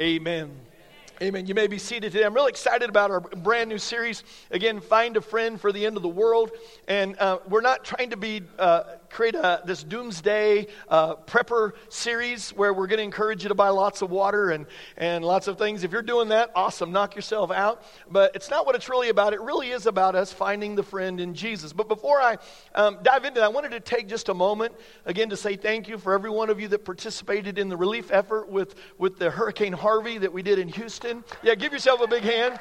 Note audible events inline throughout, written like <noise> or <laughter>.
Amen. Amen. You may be seated today. I'm really excited about our brand new series. Again, Find a Friend for the End of the World. And uh, we're not trying to be uh, create a, this doomsday uh, prepper series where we're going to encourage you to buy lots of water and, and lots of things. If you're doing that, awesome, knock yourself out. But it's not what it's really about. It really is about us finding the friend in Jesus. But before I um, dive into that, I wanted to take just a moment again to say thank you for every one of you that participated in the relief effort with, with the Hurricane Harvey that we did in Houston. Yeah, give yourself a big hand.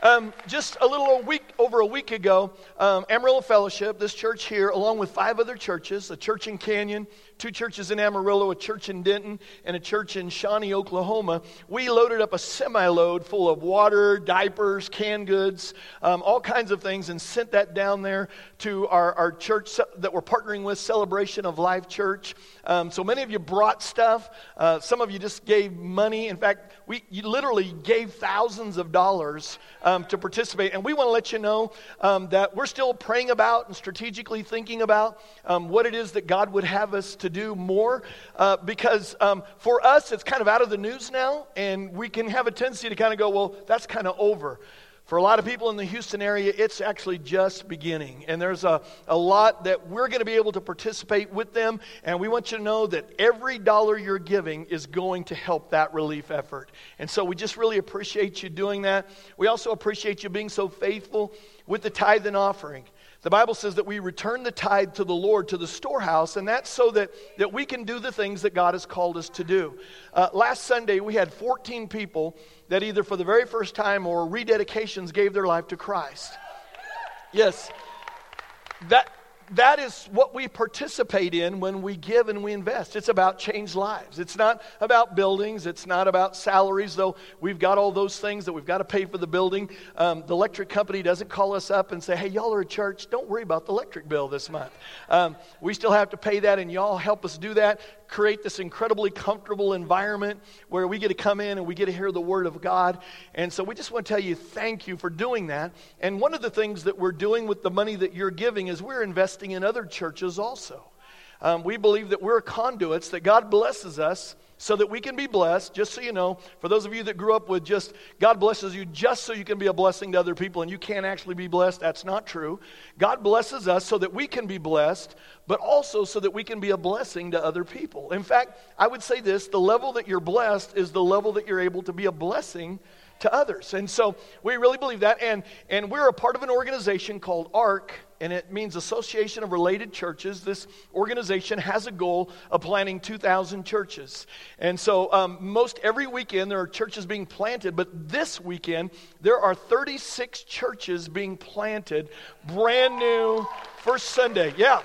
Um, just a little week over a week ago, um, Amarillo Fellowship, this church here, along with five other churches, a church in Canyon, two churches in Amarillo, a church in Denton, and a church in Shawnee, Oklahoma, we loaded up a semi load full of water, diapers, canned goods, um, all kinds of things, and sent that down there to our, our church that we're partnering with, Celebration of Life Church. Um, so many of you brought stuff. Uh, some of you just gave money. In fact, we literally gave thousands of dollars um, to participate. And we want to let you know um, that we're still praying about and strategically thinking about um, what it is that God would have us to do more. Uh, because um, for us, it's kind of out of the news now, and we can have a tendency to kind of go, well, that's kind of over. For a lot of people in the Houston area, it's actually just beginning. And there's a, a lot that we're going to be able to participate with them. And we want you to know that every dollar you're giving is going to help that relief effort. And so we just really appreciate you doing that. We also appreciate you being so faithful with the tithe and offering. The Bible says that we return the tithe to the Lord, to the storehouse, and that's so that, that we can do the things that God has called us to do. Uh, last Sunday, we had 14 people that either for the very first time or rededications gave their life to Christ. Yes. That, that is what we participate in when we give and we invest. It's about changed lives. It's not about buildings. It's not about salaries, though we've got all those things that we've got to pay for the building. Um, the electric company doesn't call us up and say, hey, y'all are a church. Don't worry about the electric bill this month. Um, we still have to pay that, and y'all help us do that create this incredibly comfortable environment where we get to come in and we get to hear the Word of God. And so we just want to tell you thank you for doing that. And one of the things that we're doing with the money that you're giving is we're investing in other churches also. Um, we believe that we're conduits, that God blesses us so that we can be blessed. Just so you know, for those of you that grew up with just God blesses you just so you can be a blessing to other people and you can't actually be blessed, that's not true. God blesses us so that we can be blessed, but also so that we can be a blessing to other people. In fact, I would say this the level that you're blessed is the level that you're able to be a blessing to others. And so we really believe that. And, and we're a part of an organization called ARC, and it means Association of Related Churches. This organization has a goal of planting 2,000 churches. And so um, most every weekend there are churches being planted, but this weekend there are 36 churches being planted, brand new, first Sunday. Yeah.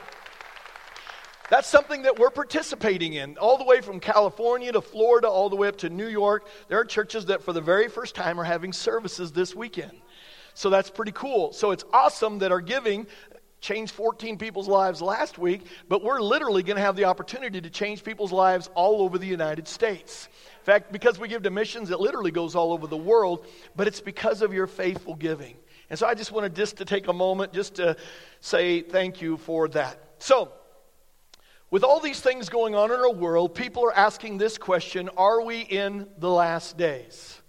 That's something that we're participating in, all the way from California to Florida, all the way up to New York. There are churches that, for the very first time, are having services this weekend. So that's pretty cool. So it's awesome that our giving changed 14 people's lives last week, but we're literally going to have the opportunity to change people's lives all over the United States. In fact, because we give to missions, it literally goes all over the world, but it's because of your faithful giving. And so I just wanted just to take a moment just to say thank you for that. So, with all these things going on in our world, people are asking this question Are we in the last days?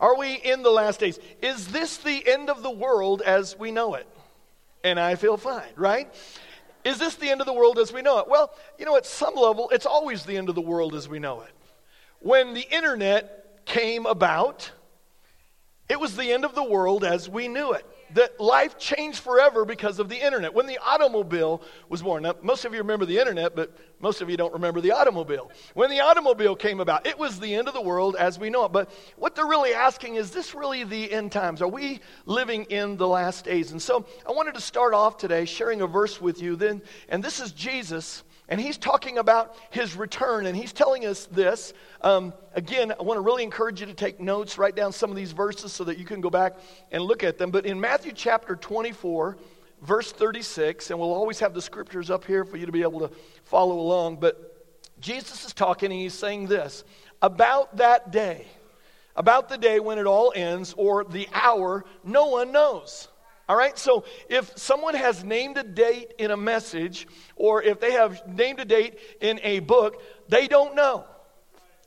Are we in the last days? Is this the end of the world as we know it? And I feel fine, right? Is this the end of the world as we know it? Well, you know, at some level, it's always the end of the world as we know it. When the internet came about, it was the end of the world as we knew it that life changed forever because of the internet. When the automobile was born, now most of you remember the internet, but most of you don't remember the automobile. When the automobile came about, it was the end of the world as we know it. But what they're really asking is this really the end times? Are we living in the last days? And so I wanted to start off today sharing a verse with you. Then, and this is Jesus and he's talking about his return, and he's telling us this. Um, again, I want to really encourage you to take notes, write down some of these verses so that you can go back and look at them. But in Matthew chapter 24, verse 36, and we'll always have the scriptures up here for you to be able to follow along. But Jesus is talking, and he's saying this about that day, about the day when it all ends, or the hour, no one knows. All right, so if someone has named a date in a message, or if they have named a date in a book, they don't know.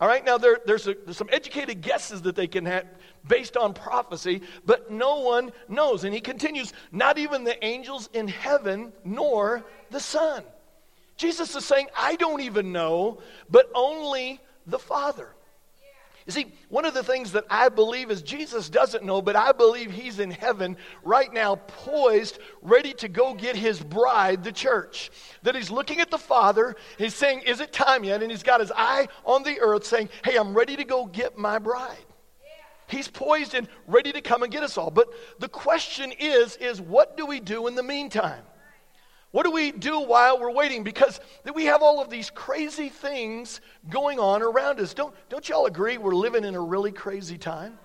All right, now there, there's, a, there's some educated guesses that they can have based on prophecy, but no one knows. And he continues, not even the angels in heaven nor the Son. Jesus is saying, I don't even know, but only the Father. You see, one of the things that I believe is Jesus doesn't know, but I believe he's in heaven right now, poised, ready to go get his bride, the church. That he's looking at the Father, he's saying, Is it time yet? And he's got his eye on the earth saying, Hey, I'm ready to go get my bride. He's poised and ready to come and get us all. But the question is, is what do we do in the meantime? What do we do while we're waiting? Because we have all of these crazy things going on around us. Don't, don't y'all agree we're living in a really crazy time?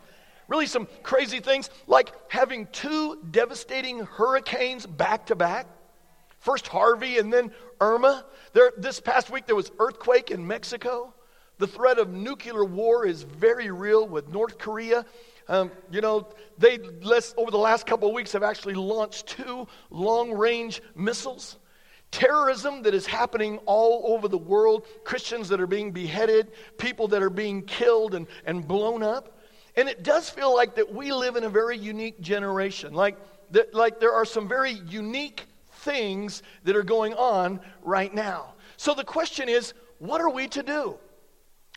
Really, some crazy things like having two devastating hurricanes back to back. First Harvey and then Irma. There, this past week there was earthquake in Mexico. The threat of nuclear war is very real with North Korea um, you know, they, over the last couple of weeks, have actually launched two long range missiles. Terrorism that is happening all over the world, Christians that are being beheaded, people that are being killed and, and blown up. And it does feel like that we live in a very unique generation. Like, that, like there are some very unique things that are going on right now. So the question is, what are we to do?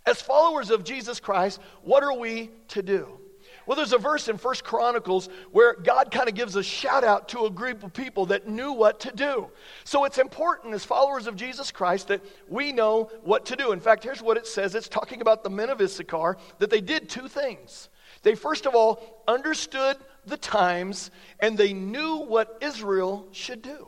As followers of Jesus Christ, what are we to do? Well, there's a verse in First Chronicles where God kind of gives a shout out to a group of people that knew what to do. So it's important as followers of Jesus Christ that we know what to do. In fact, here's what it says it's talking about the men of Issachar that they did two things. They, first of all, understood the times and they knew what Israel should do.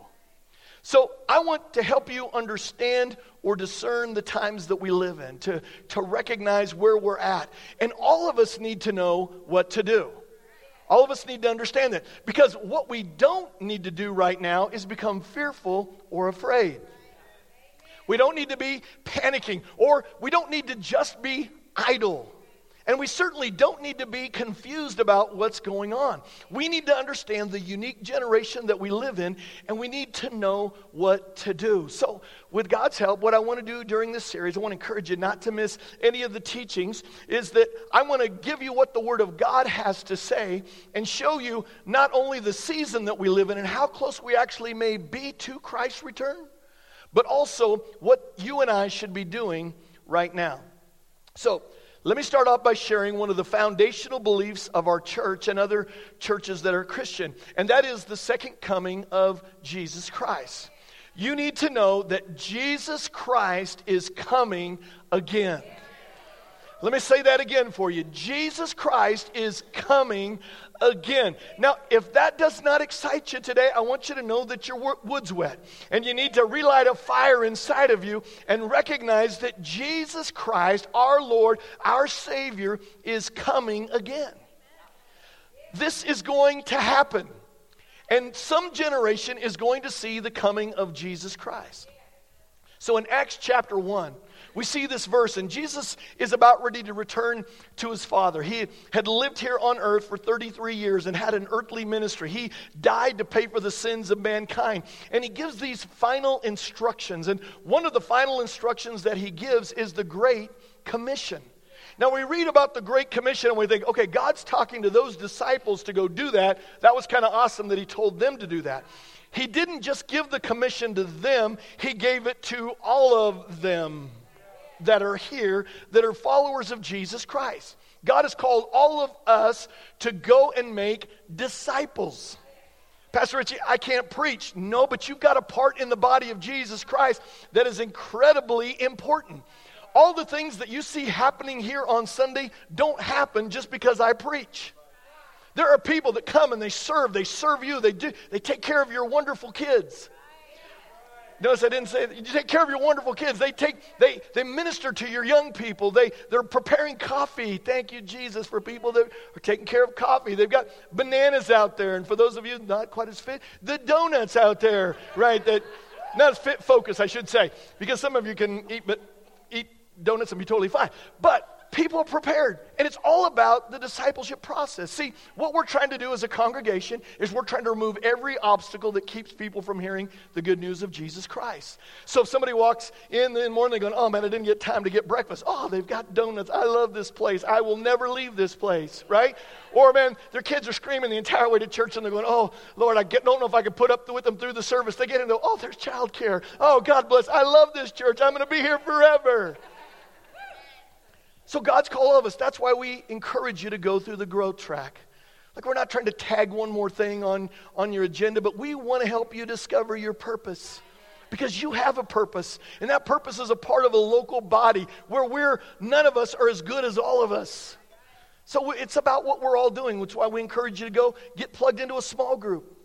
So I want to help you understand or discern the times that we live in, to, to recognize where we're at. And all of us need to know what to do. All of us need to understand that. Because what we don't need to do right now is become fearful or afraid. We don't need to be panicking, or we don't need to just be idle. And we certainly don't need to be confused about what's going on. We need to understand the unique generation that we live in, and we need to know what to do. So, with God's help, what I want to do during this series, I want to encourage you not to miss any of the teachings, is that I want to give you what the Word of God has to say and show you not only the season that we live in and how close we actually may be to Christ's return, but also what you and I should be doing right now. So, let me start off by sharing one of the foundational beliefs of our church and other churches that are Christian, and that is the second coming of Jesus Christ. You need to know that Jesus Christ is coming again. Let me say that again for you. Jesus Christ is coming again. Now, if that does not excite you today, I want you to know that your wood's wet. And you need to relight a fire inside of you and recognize that Jesus Christ, our Lord, our Savior, is coming again. This is going to happen. And some generation is going to see the coming of Jesus Christ. So in Acts chapter 1, we see this verse, and Jesus is about ready to return to his Father. He had lived here on earth for 33 years and had an earthly ministry. He died to pay for the sins of mankind. And he gives these final instructions. And one of the final instructions that he gives is the Great Commission. Now, we read about the Great Commission and we think, okay, God's talking to those disciples to go do that. That was kind of awesome that He told them to do that. He didn't just give the commission to them, He gave it to all of them that are here that are followers of Jesus Christ. God has called all of us to go and make disciples. Pastor Richie, I can't preach. No, but you've got a part in the body of Jesus Christ that is incredibly important. All the things that you see happening here on Sunday don't happen just because I preach. There are people that come and they serve, they serve you, they do, they take care of your wonderful kids. Notice I didn't say that. You take care of your wonderful kids. They take, they, they minister to your young people. They, they're preparing coffee. Thank you, Jesus, for people that are taking care of coffee. They've got bananas out there. And for those of you not quite as fit, the donuts out there, right? That not as fit focus, I should say, because some of you can eat, but eat donuts and be totally fine. But people are prepared. And it's all about the discipleship process. See, what we're trying to do as a congregation is we're trying to remove every obstacle that keeps people from hearing the good news of Jesus Christ. So if somebody walks in the morning they're going, oh man, I didn't get time to get breakfast. Oh, they've got donuts. I love this place. I will never leave this place, right? Or man, their kids are screaming the entire way to church and they're going, oh, Lord, I get, don't know if I can put up with them through the service. They get into, oh, there's childcare. Oh, God bless. I love this church. I'm going to be here forever. So God's called all of us. That's why we encourage you to go through the growth track. Like we're not trying to tag one more thing on, on your agenda, but we want to help you discover your purpose. Because you have a purpose, and that purpose is a part of a local body where we're none of us are as good as all of us. So it's about what we're all doing, which is why we encourage you to go get plugged into a small group.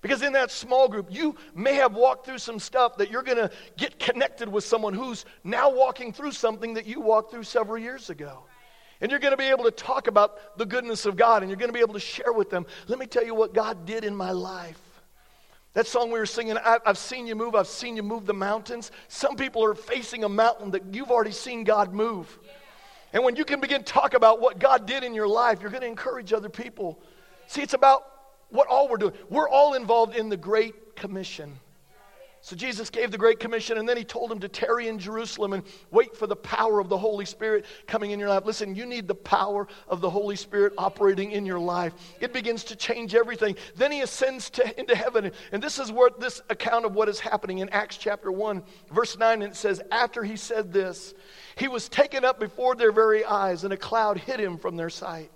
Because in that small group, you may have walked through some stuff that you're going to get connected with someone who's now walking through something that you walked through several years ago. And you're going to be able to talk about the goodness of God and you're going to be able to share with them. Let me tell you what God did in my life. That song we were singing, I've seen you move, I've seen you move the mountains. Some people are facing a mountain that you've already seen God move. And when you can begin to talk about what God did in your life, you're going to encourage other people. See, it's about what all we're doing. We're all involved in the Great Commission. So Jesus gave the Great Commission, and then he told them to tarry in Jerusalem and wait for the power of the Holy Spirit coming in your life. Listen, you need the power of the Holy Spirit operating in your life. It begins to change everything. Then he ascends to, into heaven, and this is where this account of what is happening in Acts chapter 1, verse 9, and it says, After he said this, he was taken up before their very eyes, and a cloud hid him from their sight.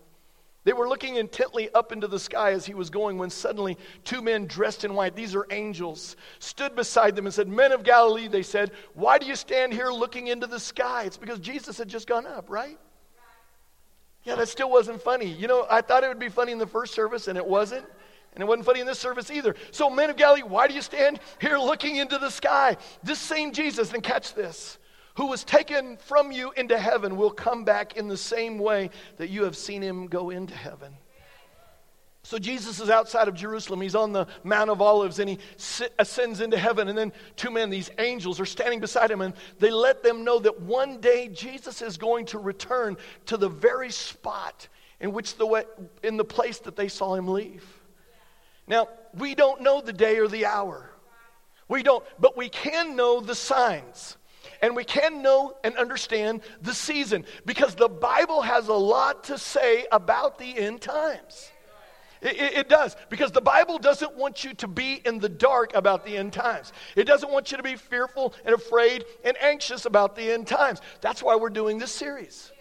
They were looking intently up into the sky as he was going when suddenly two men dressed in white, these are angels, stood beside them and said, Men of Galilee, they said, why do you stand here looking into the sky? It's because Jesus had just gone up, right? Yeah, that still wasn't funny. You know, I thought it would be funny in the first service, and it wasn't. And it wasn't funny in this service either. So, men of Galilee, why do you stand here looking into the sky? This same Jesus, and catch this, who was taken from you into heaven will come back in the same way that you have seen him go into heaven. So Jesus is outside of Jerusalem. He's on the Mount of Olives and he ascends into heaven. And then two men, these angels, are standing beside him and they let them know that one day Jesus is going to return to the very spot in which the way, in the place that they saw him leave. Now, we don't know the day or the hour. We don't, but we can know the signs and we can know and understand the season because the Bible has a lot to say about the end times. It, it, does, because the Bible doesn't want you to be in the dark about the end times. It doesn't want you to be fearful and afraid and anxious about the end times. That's why we're doing this series.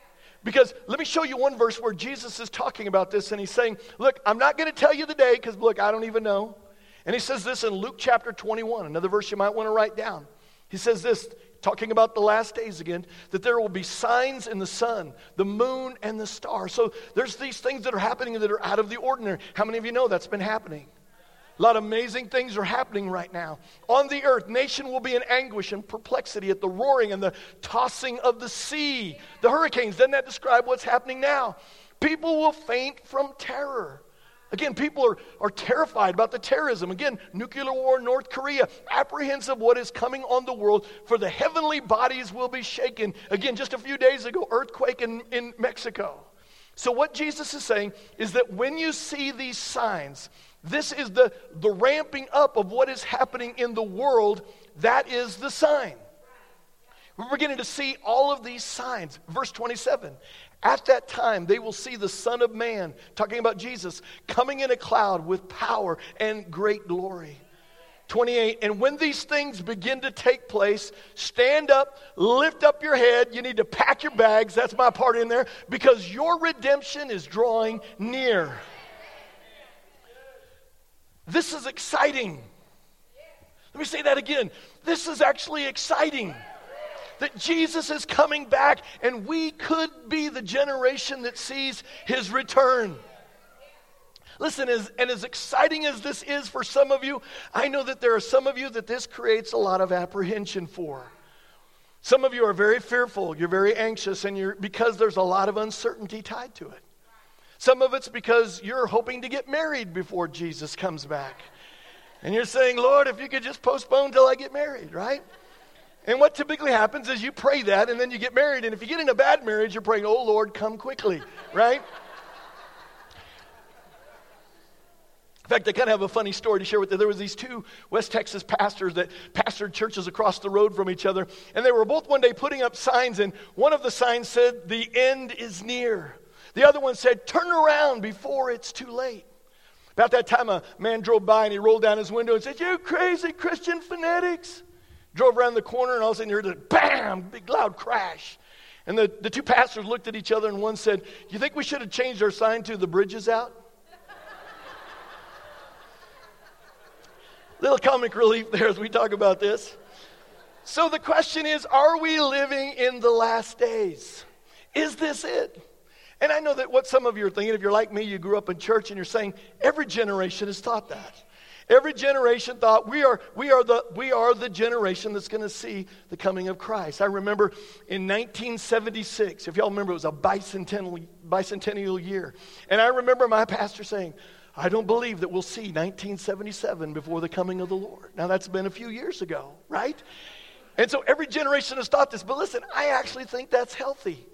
Because let me show you one verse where Jesus is talking about this, and he's saying, Look, I'm not going to tell you the day because, look, I don't even know. And he says this in Luke chapter 21, another verse you might want to write down. He says this talking about the last days again, that there will be signs in the sun, the moon, and the stars. So there's these things that are happening that are out of the ordinary. How many of you know that's been happening? A lot of amazing things are happening right now. On the earth, nation will be in anguish and perplexity at the roaring and the tossing of the sea. The hurricanes, doesn't that describe what's happening now? People will faint from terror. Again, people are, are terrified about the terrorism. Again, nuclear war, North Korea, apprehensive what is coming on the world, for the heavenly bodies will be shaken. Again, just a few days ago, earthquake in, in Mexico. So, what Jesus is saying is that when you see these signs, this is the, the ramping up of what is happening in the world. That is the sign. We're beginning to see all of these signs. Verse 27 at that time, they will see the Son of Man, talking about Jesus, coming in a cloud with power and great glory. 28. And when these things begin to take place, stand up, lift up your head. You need to pack your bags. That's my part in there because your redemption is drawing near. This is exciting. Let me say that again. This is actually exciting that Jesus is coming back and we could be the generation that sees his return. Listen, as, and as exciting as this is for some of you, I know that there are some of you that this creates a lot of apprehension for. Some of you are very fearful, you're very anxious, and you're because there's a lot of uncertainty tied to it. Some of it's because you're hoping to get married before Jesus comes back. And you're saying, Lord, if you could just postpone till I get married, right? And what typically happens is you pray that and then you get married. And if you get in a bad marriage, you're praying, oh Lord, come quickly, <laughs> right? In fact, I kind of have a funny story to share with you. There was these two West Texas pastors that pastored churches across the road from each other, and they were both one day putting up signs, and one of the signs said, "The end is near." The other one said, "Turn around before it's too late." About that time, a man drove by and he rolled down his window and said, "You crazy Christian fanatics!" Drove around the corner, and all of a sudden you heard a bam, big loud crash. And the, the two pastors looked at each other, and one said, You think we should have changed our sign to the bridges out? <laughs> Little comic relief there as we talk about this. So the question is Are we living in the last days? Is this it? And I know that what some of you are thinking, if you're like me, you grew up in church and you're saying, every generation has taught that. Every generation thought we are, we are, the, we are the generation that's going to see the coming of Christ. I remember in 1976, if y'all remember, it was a bicentennial, bicentennial year. And I remember my pastor saying, I don't believe that we'll see 1977 before the coming of the Lord. Now, that's been a few years ago, right? And so every generation has thought this, but listen, I actually think that's healthy.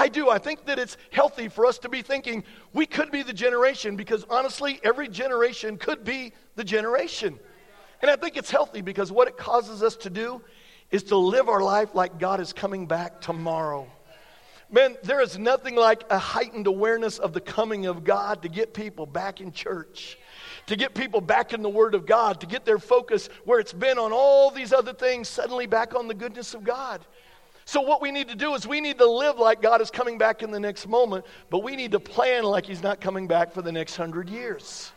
I do. I think that it's healthy for us to be thinking we could be the generation because honestly, every generation could be the generation. And I think it's healthy because what it causes us to do is to live our life like God is coming back tomorrow. Man, there is nothing like a heightened awareness of the coming of God to get people back in church, to get people back in the Word of God, to get their focus where it's been on all these other things, suddenly back on the goodness of God. So, what we need to do is we need to live like God is coming back in the next moment, but we need to plan like He's not coming back for the next hundred years.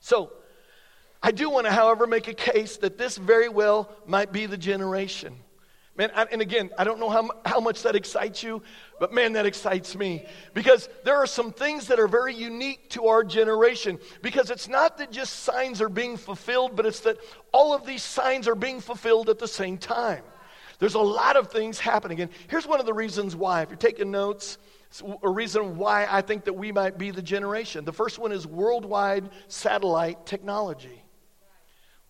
So, I do want to, however, make a case that this very well might be the generation. Man, I, and again, I don't know how, how much that excites you, but man, that excites me. Because there are some things that are very unique to our generation. Because it's not that just signs are being fulfilled, but it's that all of these signs are being fulfilled at the same time. There's a lot of things happening. And here's one of the reasons why. If you're taking notes, a reason why I think that we might be the generation. The first one is worldwide satellite technology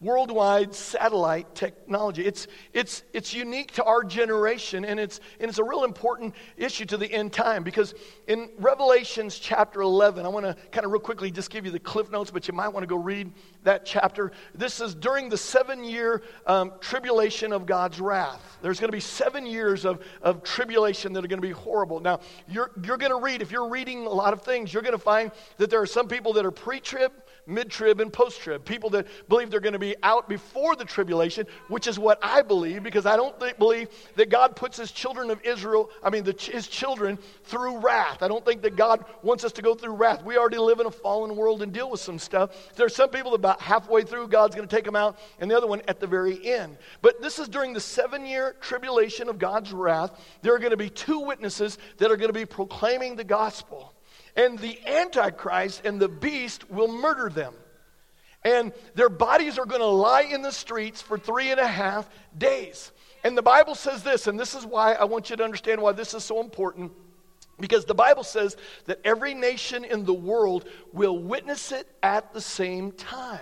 worldwide satellite technology. It's, it's, it's unique to our generation, and it's, and it's a real important issue to the end time because in Revelations chapter 11, I want to kind of real quickly just give you the cliff notes, but you might want to go read that chapter. This is during the seven year um, tribulation of God's wrath. There's going to be seven years of, of tribulation that are going to be horrible. Now, you're, you're going to read, if you're reading a lot of things, you're going to find that there are some people that are pre trib mid trib and post trib. People that believe they're going to be out before the tribulation, which is what I believe, because I don't think, believe that God puts his children of Israel, I mean, the, his children through wrath. I don't think that God wants us to go through wrath. We already live in a fallen world and deal with some stuff. There are some people about halfway through, God's going to take them out, and the other one at the very end. But this is during the seven year tribulation of God's wrath. There are going to be two witnesses that are going to be proclaiming the gospel and the Antichrist and the beast will murder them. And their bodies are going to lie in the streets for three and a half days. And the Bible says this, and this is why I want you to understand why this is so important. Because the Bible says that every nation in the world will witness it at the same time.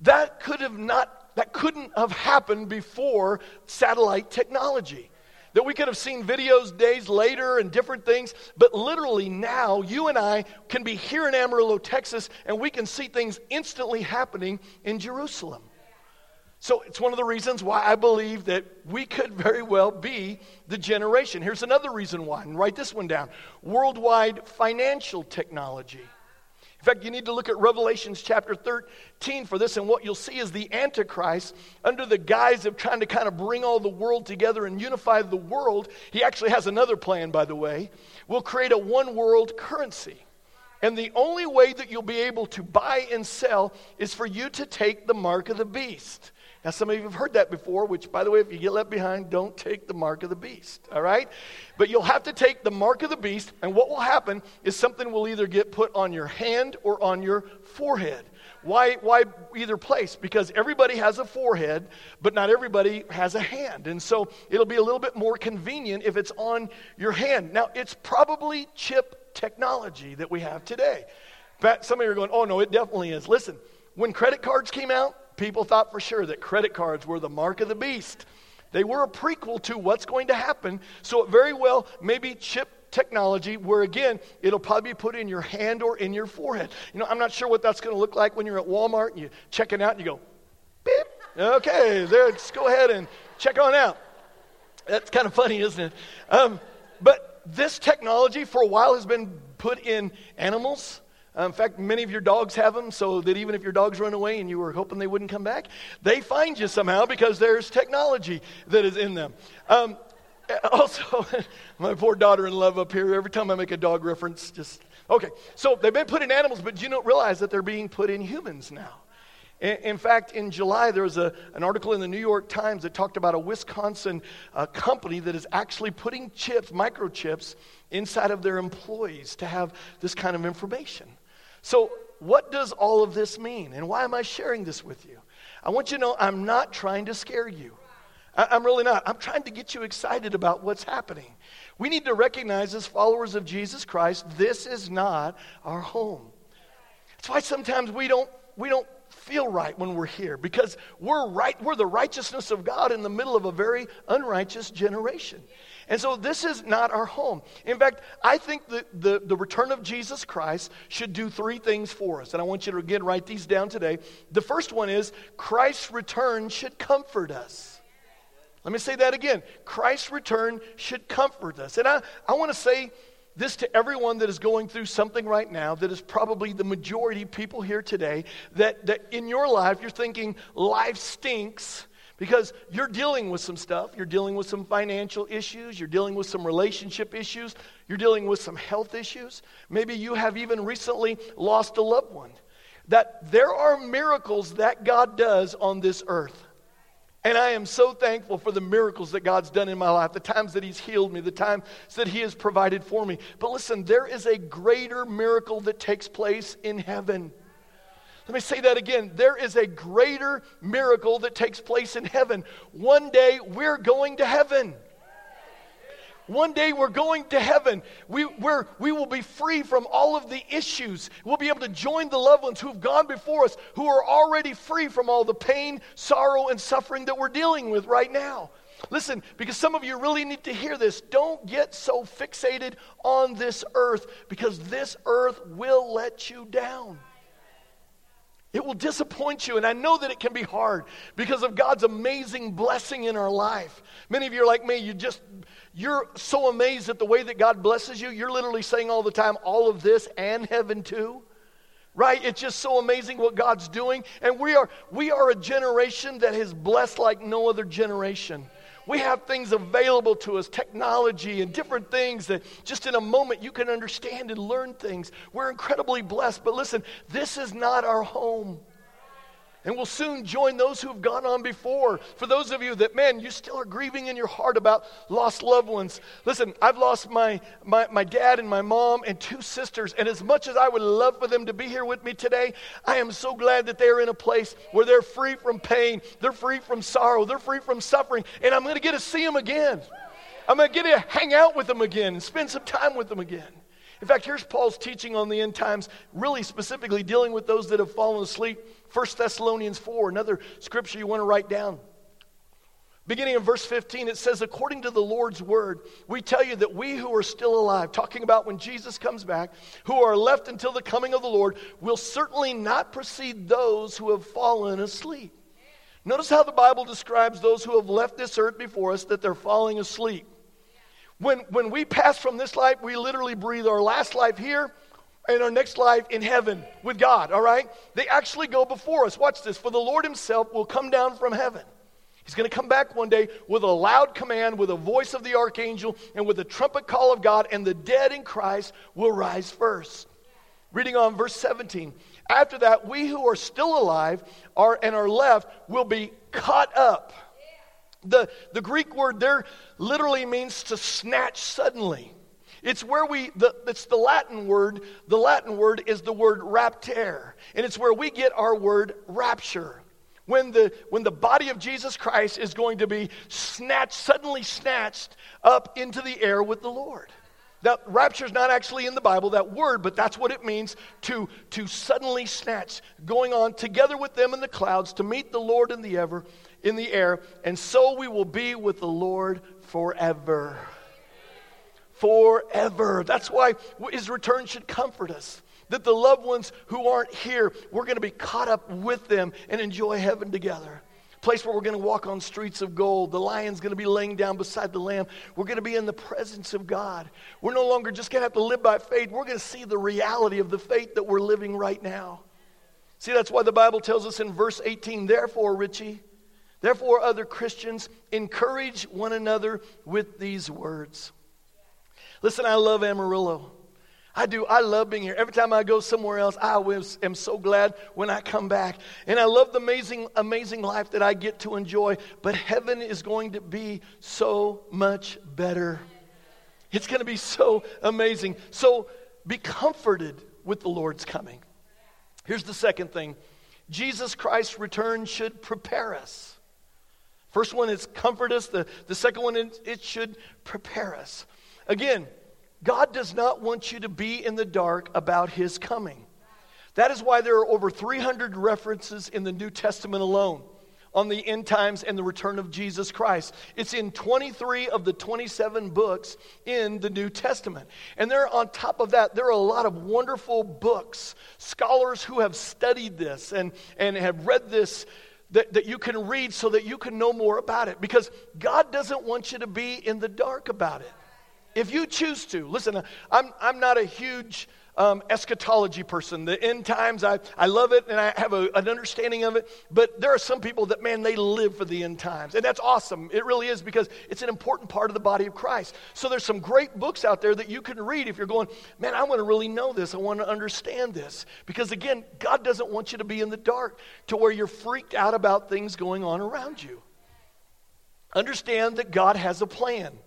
That could have not, that couldn't have happened before satellite technology that we could have seen videos days later and different things, but literally now, you and I can be here in Amarillo, Texas, and we can see things instantly happening in Jerusalem. So it's one of the reasons why I believe that we could very well be the generation. Here's another reason why, and write this one down worldwide financial technology fact, you need to look at Revelations chapter 13 for this, and what you'll see is the Antichrist, under the guise of trying to kind of bring all the world together and unify the world, he actually has another plan, by the way, will create a one world currency. And the only way that you'll be able to buy and sell is for you to take the mark of the beast. Now, some of you have heard that before, which, by the way, if you get left behind, don't take the mark of the beast, all right? But you'll have to take the mark of the beast, and what will happen is something will either get put on your hand or on your forehead. Why, why either place? Because everybody has a forehead, but not everybody has a hand. And so it'll be a little bit more convenient if it's on your hand. Now, it's probably chip technology that we have today. But some of you are going, oh, no, it definitely is. Listen, when credit cards came out, people thought for sure that credit cards were the mark of the beast. They were a prequel to what's going to happen. So, it very well maybe chip technology where again it'll probably be put in your hand or in your forehead. You know i'm not sure what that's going to look like when you're at walmart and you check it out and you go beep. Okay there let's go ahead and check on out. That's kind of funny isn't it? Um, but this technology for a while has been put in animals in fact, many of your dogs have them, so that even if your dogs run away and you were hoping they wouldn't come back, they find you somehow because there's technology that is in them. Um, <laughs> also, <laughs> my poor daughter in love up here, every time I make a dog reference, just, okay. So they've been put in animals, but you don't realize that they're being put in humans now. In fact, in July, there was a, an article in the New York Times that talked about a Wisconsin uh, company that is actually putting chips, microchips, inside of their employees to have this kind of information. So, what does all of this mean? And why am I sharing this with you? I want you to know I'm not trying to scare you. I'm really not. I'm trying to get you excited about what's happening. We need to recognize, as followers of Jesus Christ, this is not our home. That's why sometimes we don't, we don't feel right when we're here because we're right we're the righteousness of god in the middle of a very unrighteous generation and so this is not our home. In fact, I think that the, the return of Jesus Christ should do three things for us. And I want you to again write these down today. The first one is Christ's return should comfort us. Let me say that again. Christ's return should comfort us. And I, I want to say this to everyone that is going through something right now that is probably the majority of people here today that, that in your life you're thinking life stinks because you're dealing with some stuff. You're dealing with some financial issues. You're dealing with some relationship issues. You're dealing with some health issues. Maybe you have even recently lost a loved one. That there are miracles that God does on this earth. And I am so thankful for the miracles that God's done in my life, the times that He's healed me, the times that He has provided for me. But listen, there is a greater miracle that takes place in heaven. Let me say that again. There is a greater miracle that takes place in heaven. One day we're going to heaven. One day we're going to heaven. We, we're, we will be free from all of the issues. We'll be able to join the loved ones who have gone before us, who are already free from all the pain, sorrow, and suffering that we're dealing with right now. Listen, because some of you really need to hear this. Don't get so fixated on this earth because this earth will let you down. It will disappoint you. And I know that it can be hard because of God's amazing blessing in our life. Many of you are like me, you just, you're so amazed at the way that God blesses you. You're literally saying all the time, all of this and heaven too. Right? It's just so amazing what God's doing. And we are, we are a generation that is blessed like no other generation. We have things available to us, technology and different things that just in a moment you can understand and learn things. We're incredibly blessed. But listen, this is not our home. And we'll soon join those who have gone on before. For those of you that, man, you still are grieving in your heart about lost loved ones. Listen, I've lost my, my, my dad and my mom and two sisters. And as much as I would love for them to be here with me today, I am so glad that they're in a place where they're free from pain, they're free from sorrow, they're free from suffering. And I'm going to get to see them again. I'm going to get to hang out with them again and spend some time with them again. In fact, here's Paul's teaching on the end times, really specifically dealing with those that have fallen asleep 1 Thessalonians 4, another scripture you want to write down. Beginning in verse 15, it says, According to the Lord's word, we tell you that we who are still alive, talking about when Jesus comes back, who are left until the coming of the Lord, will certainly not precede those who have fallen asleep. Notice how the Bible describes those who have left this earth before us, that they're falling asleep. When, when we pass from this life, we literally breathe our last life here and our next life in heaven with God, all right? They actually go before us. Watch this. For the Lord Himself will come down from heaven. He's going to come back one day with a loud command, with a voice of the archangel, and with the trumpet call of God, and the dead in Christ will rise first. Reading on verse 17. After that, we who are still alive are, and are left will be caught up. The, the Greek word there literally means to snatch suddenly. It's where we, the, it's the Latin word. The Latin word is the word raptare, and it's where we get our word rapture. When the, when the body of Jesus Christ is going to be snatched, suddenly snatched up into the air with the Lord. That rapture is not actually in the Bible, that word, but that's what it means to, to suddenly snatch, going on together with them in the clouds to meet the Lord in the ever in the air, and so we will be with the Lord forever. Forever. That's why his return should comfort us. That the loved ones who aren't here, we're going to be caught up with them and enjoy heaven together place where we're going to walk on streets of gold. The lion's going to be laying down beside the lamb. We're going to be in the presence of God. We're no longer just going to have to live by faith. We're going to see the reality of the faith that we're living right now. See, that's why the Bible tells us in verse 18, therefore, Richie, therefore, other Christians, encourage one another with these words. Listen, I love Amarillo. I do. I love being here. Every time I go somewhere else, I am so glad when I come back. And I love the amazing, amazing life that I get to enjoy. But heaven is going to be so much better. It's going to be so amazing. So be comforted with the Lord's coming. Here's the second thing Jesus Christ's return should prepare us. First one is comfort us, the, the second one is it should prepare us. Again, God does not want you to be in the dark about his coming. That is why there are over 300 references in the New Testament alone on the end times and the return of Jesus Christ. It's in 23 of the 27 books in the New Testament. And there on top of that, there are a lot of wonderful books, scholars who have studied this and, and have read this that, that you can read so that you can know more about it. Because God doesn't want you to be in the dark about it. If you choose to, listen, I'm, I'm not a huge um, eschatology person. The end times, I, I love it and I have a, an understanding of it. But there are some people that, man, they live for the end times. And that's awesome. It really is because it's an important part of the body of Christ. So there's some great books out there that you can read if you're going, man, I want to really know this. I want to understand this. Because again, God doesn't want you to be in the dark to where you're freaked out about things going on around you. Understand that God has a plan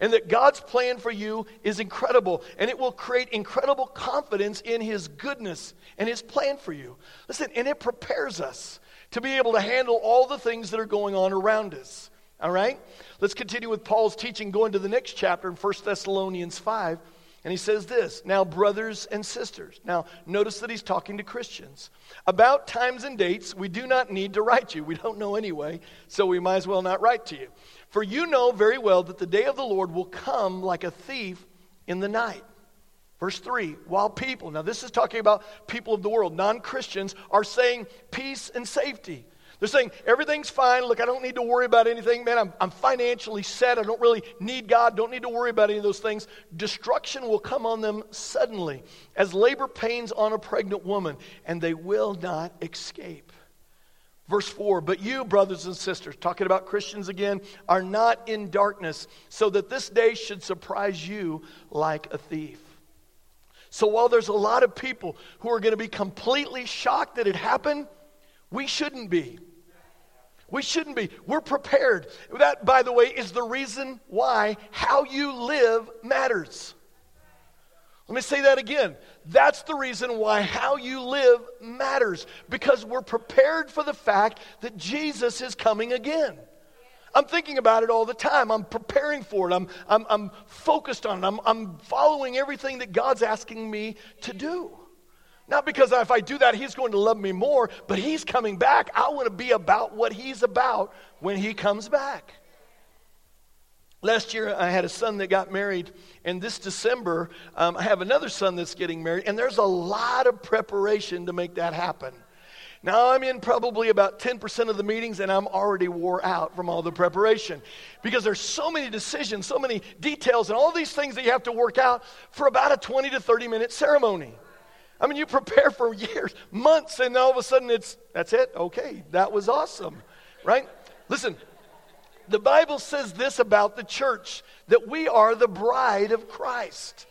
and that God's plan for you is incredible and it will create incredible confidence in His goodness and His plan for you. Listen, and it prepares us to be able to handle all the things that are going on around us. All right? Let's continue with Paul's teaching, going to the next chapter in 1 Thessalonians 5. And he says this Now, brothers and sisters. Now, notice that he's talking to Christians. About times and dates, we do not need to write you. We don't know anyway, so we might as well not write to you. For you know very well that the day of the Lord will come like a thief in the night. Verse 3 While people, now this is talking about people of the world, non Christians, are saying peace and safety. They're saying everything's fine. Look, I don't need to worry about anything. Man, I'm, I'm financially set. I don't really need God. Don't need to worry about any of those things. Destruction will come on them suddenly, as labor pains on a pregnant woman, and they will not escape. Verse 4 But you, brothers and sisters, talking about Christians again, are not in darkness, so that this day should surprise you like a thief. So while there's a lot of people who are going to be completely shocked that it happened, we shouldn't be. We shouldn't be. We're prepared. That, by the way, is the reason why how you live matters. Let me say that again. That's the reason why how you live matters because we're prepared for the fact that Jesus is coming again. I'm thinking about it all the time. I'm preparing for it. I'm, I'm, I'm focused on it. I'm, I'm following everything that God's asking me to do. Not because if I do that, He's going to love me more, but He's coming back. I want to be about what He's about when He comes back. Last year, I had a son that got married, and this December, um, I have another son that's getting married, and there's a lot of preparation to make that happen. Now, I'm in probably about 10% of the meetings, and I'm already wore out from all the preparation because there's so many decisions, so many details, and all these things that you have to work out for about a 20 to 30 minute ceremony. I mean, you prepare for years, months, and all of a sudden it's, that's it? Okay, that was awesome, right? Listen, the Bible says this about the church that we are the bride of Christ.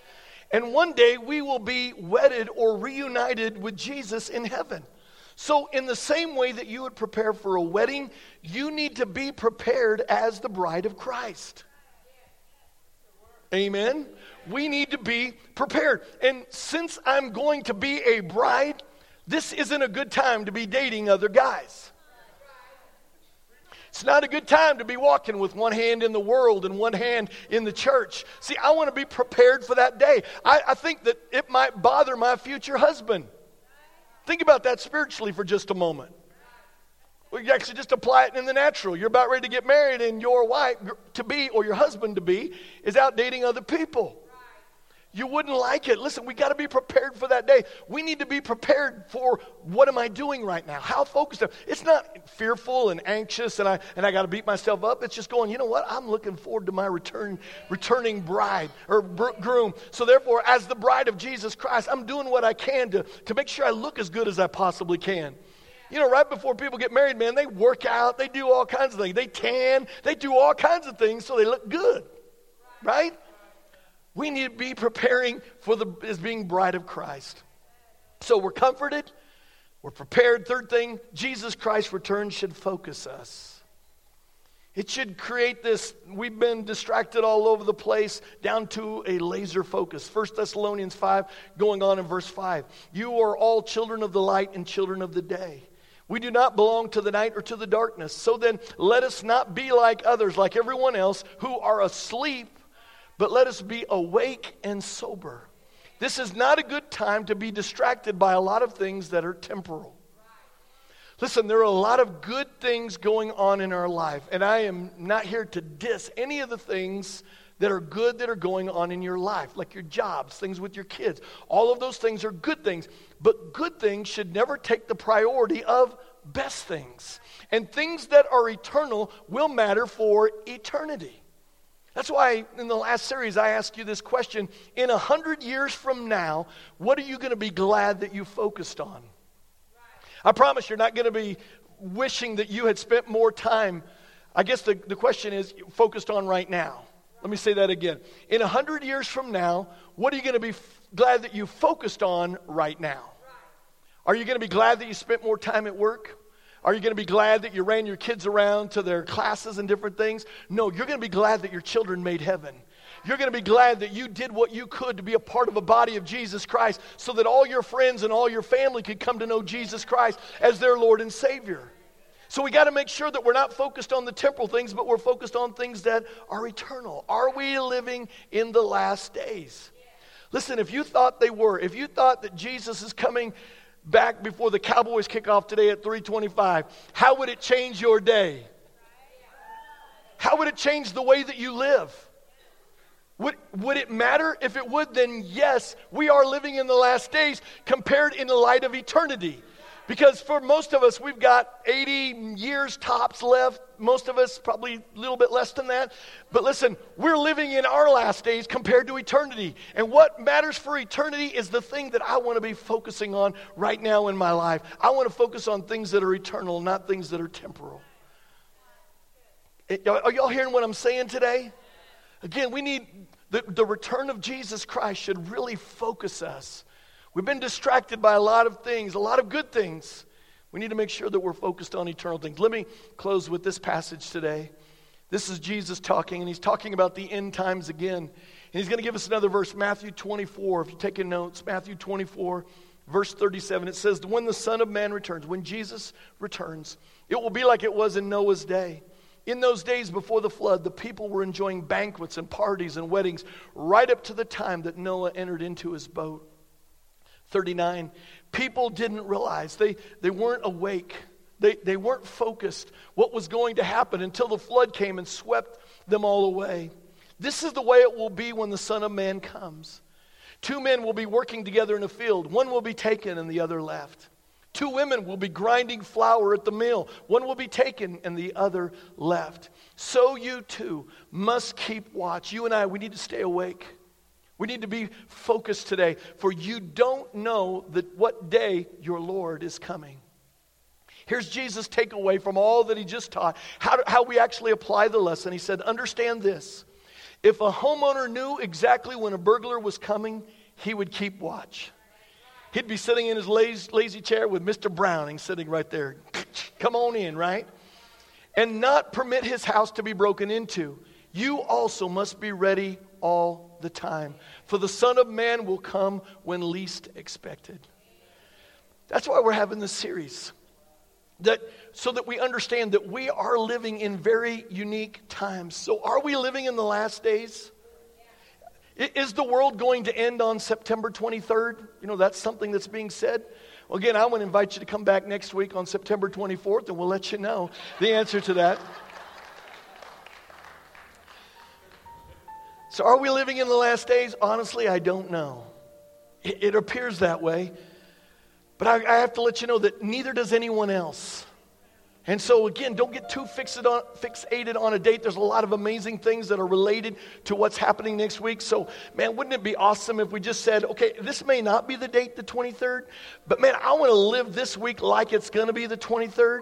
And one day we will be wedded or reunited with Jesus in heaven. So, in the same way that you would prepare for a wedding, you need to be prepared as the bride of Christ. Amen? We need to be prepared. And since I'm going to be a bride, this isn't a good time to be dating other guys. It's not a good time to be walking with one hand in the world and one hand in the church. See, I want to be prepared for that day. I, I think that it might bother my future husband. Think about that spiritually for just a moment. We actually just apply it in the natural. You're about ready to get married, and your wife to be or your husband to be is out dating other people. You wouldn't like it. Listen, we got to be prepared for that day. We need to be prepared for what am I doing right now? How focused am It's not fearful and anxious and I and I got to beat myself up. It's just going, you know what? I'm looking forward to my return returning bride or groom. So therefore, as the bride of Jesus Christ, I'm doing what I can to to make sure I look as good as I possibly can. You know, right before people get married, man, they work out, they do all kinds of things. They tan, they do all kinds of things so they look good. Right? We need to be preparing for the as being bride of Christ. So we're comforted, we're prepared. Third thing, Jesus Christ's return should focus us. It should create this, we've been distracted all over the place, down to a laser focus. 1 Thessalonians 5, going on in verse 5. You are all children of the light and children of the day. We do not belong to the night or to the darkness. So then, let us not be like others, like everyone else, who are asleep, but let us be awake and sober. This is not a good time to be distracted by a lot of things that are temporal. Listen, there are a lot of good things going on in our life, and I am not here to diss any of the things that are good that are going on in your life, like your jobs, things with your kids. All of those things are good things. But good things should never take the priority of best things. And things that are eternal will matter for eternity. That's why in the last series I asked you this question In a hundred years from now, what are you going to be glad that you focused on? I promise you're not going to be wishing that you had spent more time. I guess the, the question is focused on right now. Let me say that again. In a hundred years from now, what are you going to be f- glad that you focused on right now? Are you going to be glad that you spent more time at work? Are you going to be glad that you ran your kids around to their classes and different things? No, you're going to be glad that your children made heaven. You're going to be glad that you did what you could to be a part of a body of Jesus Christ so that all your friends and all your family could come to know Jesus Christ as their Lord and Savior. So we got to make sure that we're not focused on the temporal things, but we're focused on things that are eternal. Are we living in the last days? Listen, if you thought they were, if you thought that Jesus is coming back before the Cowboys kick off today at 325, how would it change your day? How would it change the way that you live? Would, would it matter? If it would, then yes, we are living in the last days compared in the light of eternity. Because for most of us, we've got 80 years tops left. Most of us, probably a little bit less than that. But listen, we're living in our last days compared to eternity. And what matters for eternity is the thing that I want to be focusing on right now in my life. I want to focus on things that are eternal, not things that are temporal. Eh, are y'all hearing what I'm saying today? Again, we need the, the return of Jesus Christ should really focus us We've been distracted by a lot of things, a lot of good things. We need to make sure that we're focused on eternal things. Let me close with this passage today. This is Jesus talking, and he's talking about the end times again. And he's going to give us another verse, Matthew 24. If you're taking notes, Matthew 24, verse 37, it says, When the Son of Man returns, when Jesus returns, it will be like it was in Noah's day. In those days before the flood, the people were enjoying banquets and parties and weddings right up to the time that Noah entered into his boat. 39, people didn't realize, they, they weren't awake, they, they weren't focused what was going to happen until the flood came and swept them all away. This is the way it will be when the Son of Man comes. Two men will be working together in a field, one will be taken and the other left. Two women will be grinding flour at the mill. One will be taken and the other left. So you too must keep watch. You and I, we need to stay awake. We need to be focused today, for you don't know that what day your Lord is coming. Here's Jesus' takeaway from all that he just taught, how, how we actually apply the lesson. He said, Understand this. If a homeowner knew exactly when a burglar was coming, he would keep watch. He'd be sitting in his lazy, lazy chair with Mr. Browning sitting right there. <laughs> Come on in, right? And not permit his house to be broken into. You also must be ready all the time. For the Son of Man will come when least expected. That's why we're having this series. that so that we understand that we are living in very unique times. So, are we living in the last days? Is the world going to end on September 23rd? You know, that's something that's being said. Well, again, I want to invite you to come back next week on September 24th, and we'll let you know the answer to that. So, are we living in the last days? Honestly, I don't know. It, it appears that way. But I, I have to let you know that neither does anyone else. And so, again, don't get too on, fixated on a date. There's a lot of amazing things that are related to what's happening next week. So, man, wouldn't it be awesome if we just said, okay, this may not be the date, the 23rd, but man, I want to live this week like it's going to be the 23rd.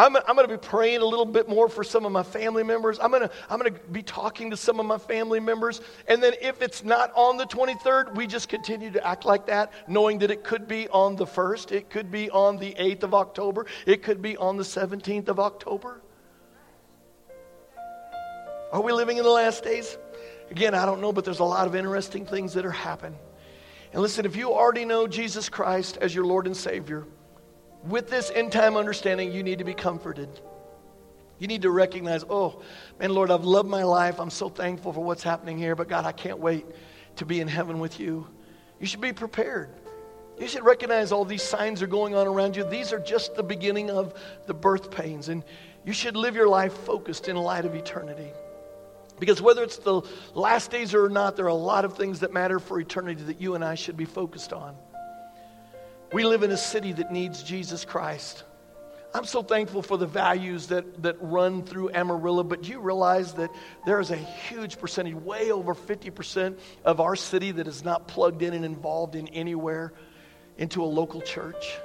I'm, I'm going to be praying a little bit more for some of my family members. I'm going I'm going to be talking to some of my family members. And then if it's not on the 23rd, we just continue to act like that, knowing that it could be on the 1st, it could be on the 8th of October, it could be on the 17th of October. Are we living in the last days? Again, I don't know, but there's a lot of interesting things that are happening. And listen, if you already know Jesus Christ as your Lord and Savior, with this end time understanding, you need to be comforted. You need to recognize, oh, man, Lord, I've loved my life. I'm so thankful for what's happening here, but God, I can't wait to be in heaven with you. You should be prepared. You should recognize all these signs are going on around you. These are just the beginning of the birth pains, and you should live your life focused in light of eternity. Because whether it's the last days or not, there are a lot of things that matter for eternity that you and I should be focused on. We live in a city that needs Jesus Christ. I'm so thankful for the values that, that run through Amarillo, but do you realize that there is a huge percentage, way over 50% of our city that is not plugged in and involved in anywhere into a local church?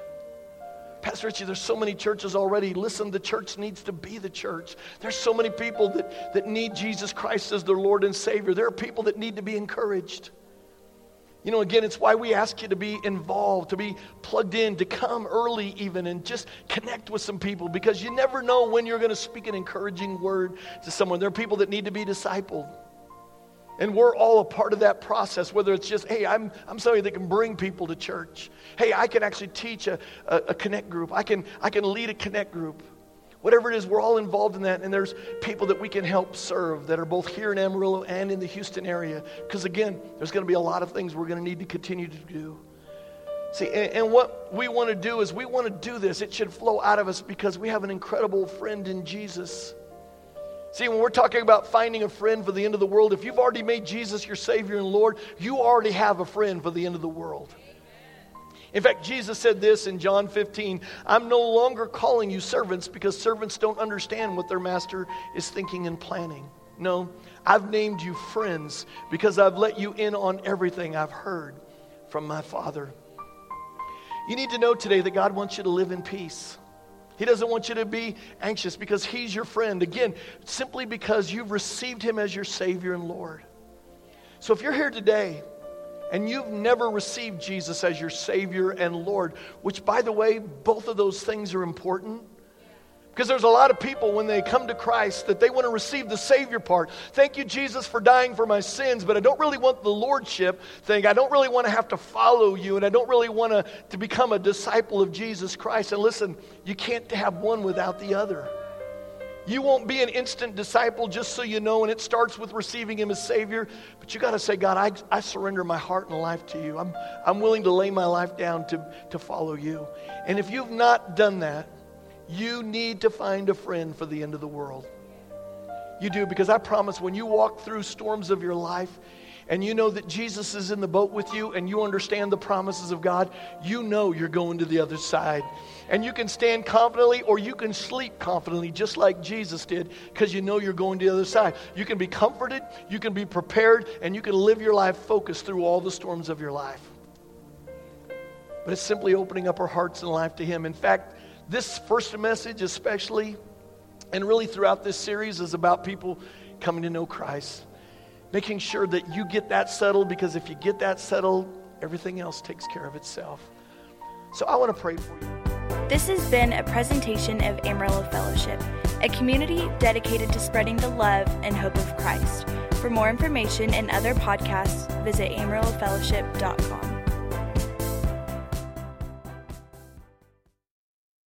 Pastor Richie, there's so many churches already. Listen, the church needs to be the church. There's so many people that, that need Jesus Christ as their Lord and Savior. There are people that need to be encouraged. You know, again, it's why we ask you to be involved, to be plugged in, to come early even and just connect with some people because you never know when you're going to speak an encouraging word to someone. There are people that need to be discipled. And we're all a part of that process, whether it's just, hey, I'm, I'm somebody that can bring people to church. Hey, I can actually teach a, a, a connect group. I can, I can lead a connect group. Whatever it is, we're all involved in that. And there's people that we can help serve that are both here in Amarillo and in the Houston area. Because again, there's going to be a lot of things we're going to need to continue to do. See, and, and what we want to do is we want to do this. It should flow out of us because we have an incredible friend in Jesus. See, when we're talking about finding a friend for the end of the world, if you've already made Jesus your Savior and Lord, you already have a friend for the end of the world. In fact, Jesus said this in John 15 I'm no longer calling you servants because servants don't understand what their master is thinking and planning. No, I've named you friends because I've let you in on everything I've heard from my Father. You need to know today that God wants you to live in peace. He doesn't want you to be anxious because He's your friend. Again, simply because you've received Him as your Savior and Lord. So if you're here today and you've never received Jesus as your Savior and Lord, which, by the way, both of those things are important. Because there's a lot of people when they come to Christ that they want to receive the Savior part. Thank you, Jesus, for dying for my sins, but I don't really want the Lordship thing. I don't really want to have to follow you, and I don't really want to, to become a disciple of Jesus Christ. And listen, you can't have one without the other. You won't be an instant disciple, just so you know, and it starts with receiving Him as Savior. But you got to say, God, I, I surrender my heart and life to you. I'm, I'm willing to lay my life down to, to follow you. And if you've not done that, you need to find a friend for the end of the world. You do, because I promise when you walk through storms of your life, and you know that Jesus is in the boat with you and you understand the promises of God, you know you're going to the other side. And you can stand confidently or you can sleep confidently, just like Jesus did, because you know you're going to the other side. You can be comforted, you can be prepared, and you can live your life focused through all the storms of your life. But it's simply opening up our hearts and life to Him. In fact, this first message, especially, and really throughout this series, is about people coming to know Christ making sure that you get that settled because if you get that settled, everything else takes care of itself. So I want to pray for you. This has been a presentation of Amarillo Fellowship, a community dedicated to spreading the love and hope of Christ. For more information and other podcasts, visit amarillofellowship.com.